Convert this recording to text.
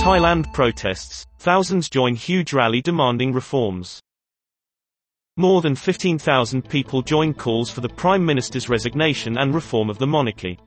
Thailand protests. Thousands join huge rally demanding reforms. More than 15,000 people join calls for the Prime Minister's resignation and reform of the monarchy.